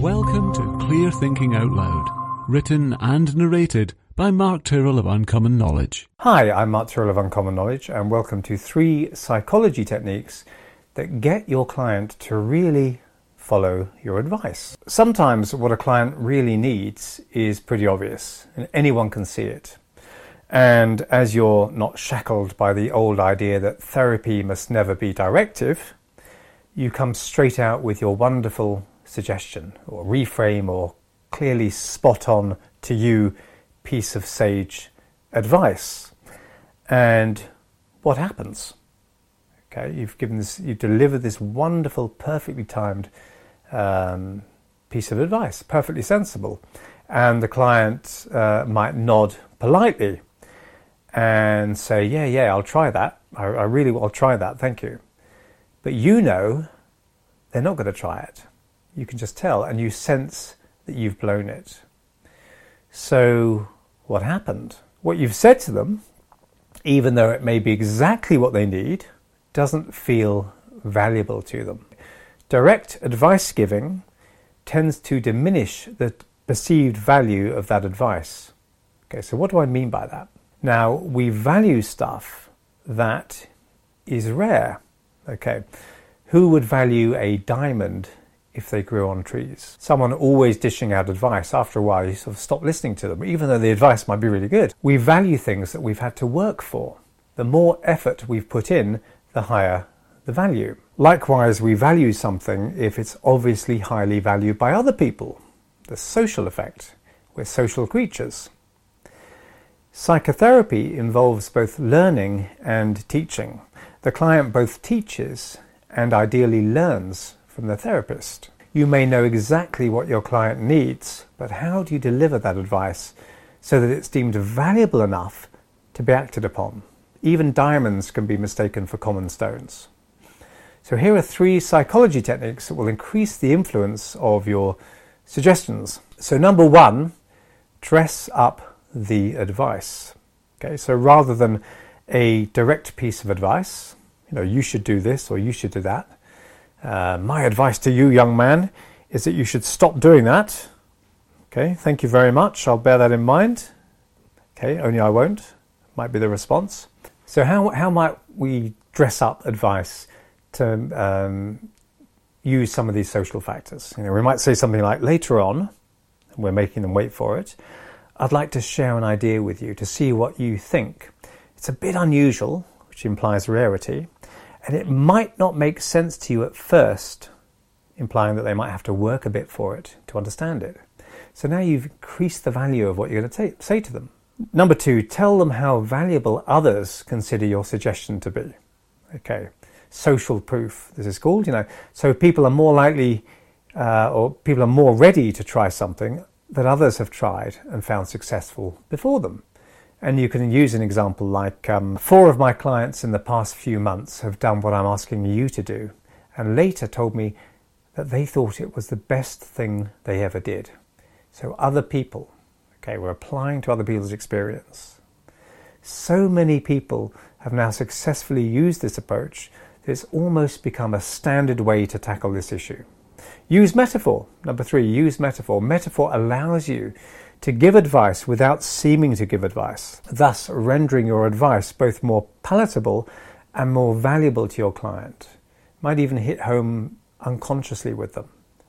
Welcome to Clear Thinking Out Loud, written and narrated by Mark Tyrrell of Uncommon Knowledge. Hi, I'm Mark Tyrrell of Uncommon Knowledge, and welcome to three psychology techniques that get your client to really follow your advice. Sometimes what a client really needs is pretty obvious, and anyone can see it. And as you're not shackled by the old idea that therapy must never be directive, you come straight out with your wonderful suggestion or reframe or clearly spot on to you piece of sage advice. And what happens? Okay, you've given this, you've delivered this wonderful, perfectly timed um, piece of advice, perfectly sensible, and the client uh, might nod politely and say, "Yeah, yeah, I'll try that. I, I really, will try that. Thank you." But you know, they're not going to try it. You can just tell, and you sense that you've blown it. So, what happened? What you've said to them, even though it may be exactly what they need, doesn't feel valuable to them. Direct advice giving tends to diminish the perceived value of that advice. Okay, so what do I mean by that? Now, we value stuff that is rare. Okay, who would value a diamond if they grew on trees. Someone always dishing out advice, after a while you sort of stop listening to them, even though the advice might be really good. We value things that we've had to work for. The more effort we've put in, the higher the value. Likewise, we value something if it's obviously highly valued by other people. The social effect. We're social creatures. Psychotherapy involves both learning and teaching. The client both teaches and ideally learns from the therapist. You may know exactly what your client needs, but how do you deliver that advice so that it's deemed valuable enough to be acted upon? Even diamonds can be mistaken for common stones. So, here are three psychology techniques that will increase the influence of your suggestions. So, number one, dress up the advice. Okay, so rather than a direct piece of advice, you know, you should do this or you should do that, uh, my advice to you, young man, is that you should stop doing that. Okay, thank you very much. I'll bear that in mind. Okay, only I won't, might be the response. So, how, how might we dress up advice to um, use some of these social factors? You know, we might say something like, later on, we're making them wait for it, I'd like to share an idea with you to see what you think. It's a bit unusual, which implies rarity, and it might not make sense to you at first, implying that they might have to work a bit for it to understand it. So now you've increased the value of what you're going to say to them. Number two, tell them how valuable others consider your suggestion to be. Okay, social proof, this is called, you know. So people are more likely uh, or people are more ready to try something that others have tried and found successful before them. And you can use an example like um, four of my clients in the past few months have done what I'm asking you to do, and later told me that they thought it was the best thing they ever did. So other people, okay, we're applying to other people's experience. So many people have now successfully used this approach that it's almost become a standard way to tackle this issue. Use metaphor. Number three, use metaphor. Metaphor allows you to give advice without seeming to give advice, thus rendering your advice both more palatable and more valuable to your client. Might even hit home unconsciously with them.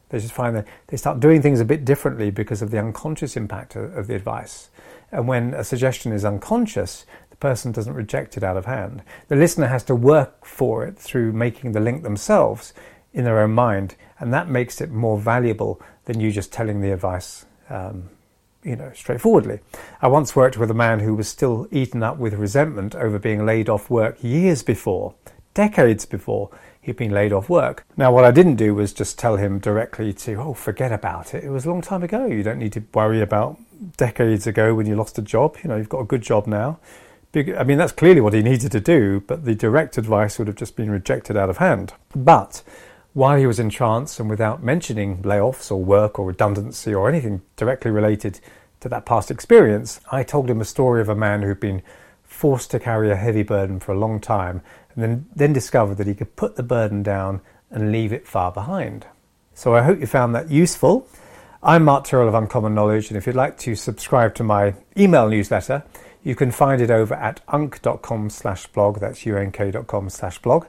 They just find that they start doing things a bit differently because of the unconscious impact of the advice. And when a suggestion is unconscious, the person doesn't reject it out of hand. The listener has to work for it through making the link themselves in their own mind, and that makes it more valuable than you just telling the advice um, you know, straightforwardly. I once worked with a man who was still eaten up with resentment over being laid off work years before, decades before he'd been laid off work. Now, what I didn't do was just tell him directly to, oh, forget about it. It was a long time ago. You don't need to worry about decades ago when you lost a job. You know, you've got a good job now. I mean, that's clearly what he needed to do, but the direct advice would have just been rejected out of hand. But while he was in trance and without mentioning layoffs or work or redundancy or anything directly related to that past experience, I told him a story of a man who'd been forced to carry a heavy burden for a long time and then, then discovered that he could put the burden down and leave it far behind. So I hope you found that useful. I'm Mark Tyrrell of Uncommon Knowledge, and if you'd like to subscribe to my email newsletter, you can find it over at unk.com slash blog. That's unk.com slash blog.